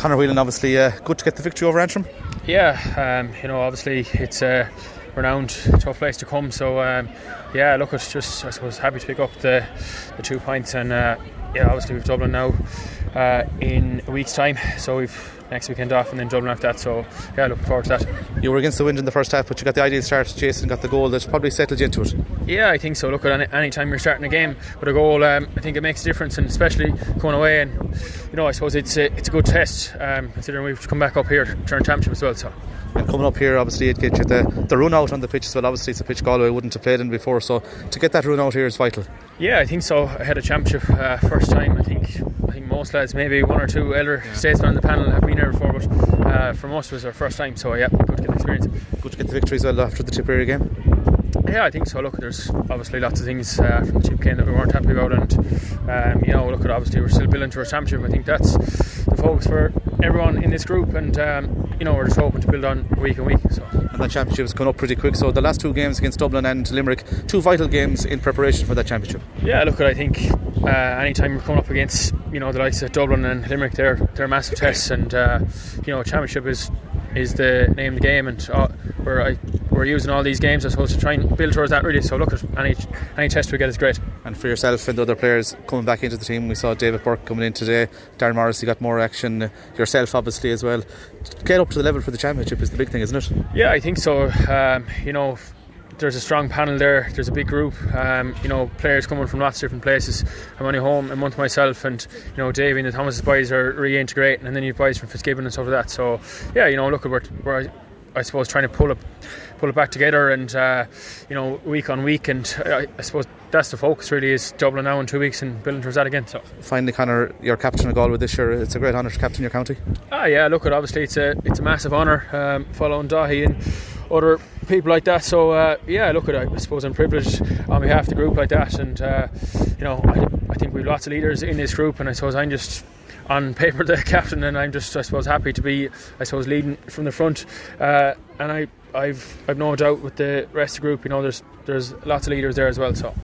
Conor Whelan, obviously, uh, good to get the victory over Antrim. Yeah, um, you know, obviously it's a renowned tough place to come. So um, yeah, look, it's just I suppose happy to pick up the the two points, and uh, yeah, obviously we've Dublin now uh, in a week's time, so we've next weekend off and then Dublin after that. So yeah, looking forward to that. You were against the wind in the first half, but you got the ideal start. Jason got the goal that probably settled you into it. Yeah, I think so. Look, at any, any time you're starting a game with a goal, um, I think it makes a difference, and especially going away. And you know, I suppose it's a, it's a good test um, considering we've come back up here to turn championship as well. So. And coming up here, obviously, it gets you the, the run out on the pitch as well. Obviously, it's a pitch Galway wouldn't have played in before, so to get that run out here is vital. Yeah, I think so. I had a championship uh, first time. I think I think most lads, maybe one or two elder yeah. statesmen on the panel, have been here before, but uh, for most it was our first time. So yeah, good to get the experience. Good to get the victory as well after the Tipperary game. Yeah, I think so. Look, there's obviously lots of things uh, from the Tipp game that we weren't happy about, and um, you know, look at obviously we're still building to our championship. I think that's the focus for everyone in this group, and um, you know, we're just hoping to build on week and week. So. And that championship is coming up pretty quick. So the last two games against Dublin and Limerick, two vital games in preparation for that championship. Yeah, look, I think uh, anytime you're coming up against you know the likes of Dublin and Limerick, they're they're massive tests, and uh, you know, championship is is the name of the game, and uh, we're I, we're using all these games, I suppose, to try and build towards that. Really, so look at any any test we get is great. And for yourself and the other players coming back into the team, we saw David Burke coming in today. Darren Morrissey got more action. Yourself, obviously, as well. Get up to the level for the championship is the big thing, isn't it? Yeah, I think so. Um, you know, there's a strong panel there. There's a big group. Um, you know, players coming from lots of different places. I'm only home a month myself, and you know, Davey and the Thomas boys are reintegrating, and then you've boys from Fitzgibbon and stuff like that. So yeah, you know, look, we're, we're I suppose trying to pull it pull it back together and uh, you know week on week and I, I, suppose that's the focus really is Dublin now in two weeks and building towards that again so finally Conor you're captain of Galway this year it's a great honour to captain your county ah yeah look obviously it's a it's a massive honour um, following Daithí and other people like that so uh, yeah look at I suppose I'm privileged on behalf of the group like that and uh, you know I, I think we've lots of leaders in this group and I suppose I'm just on paper the captain, and I'm just I suppose happy to be I suppose leading from the front. Uh, and I I've I've no doubt with the rest of the group, you know, there's there's lots of leaders there as well. So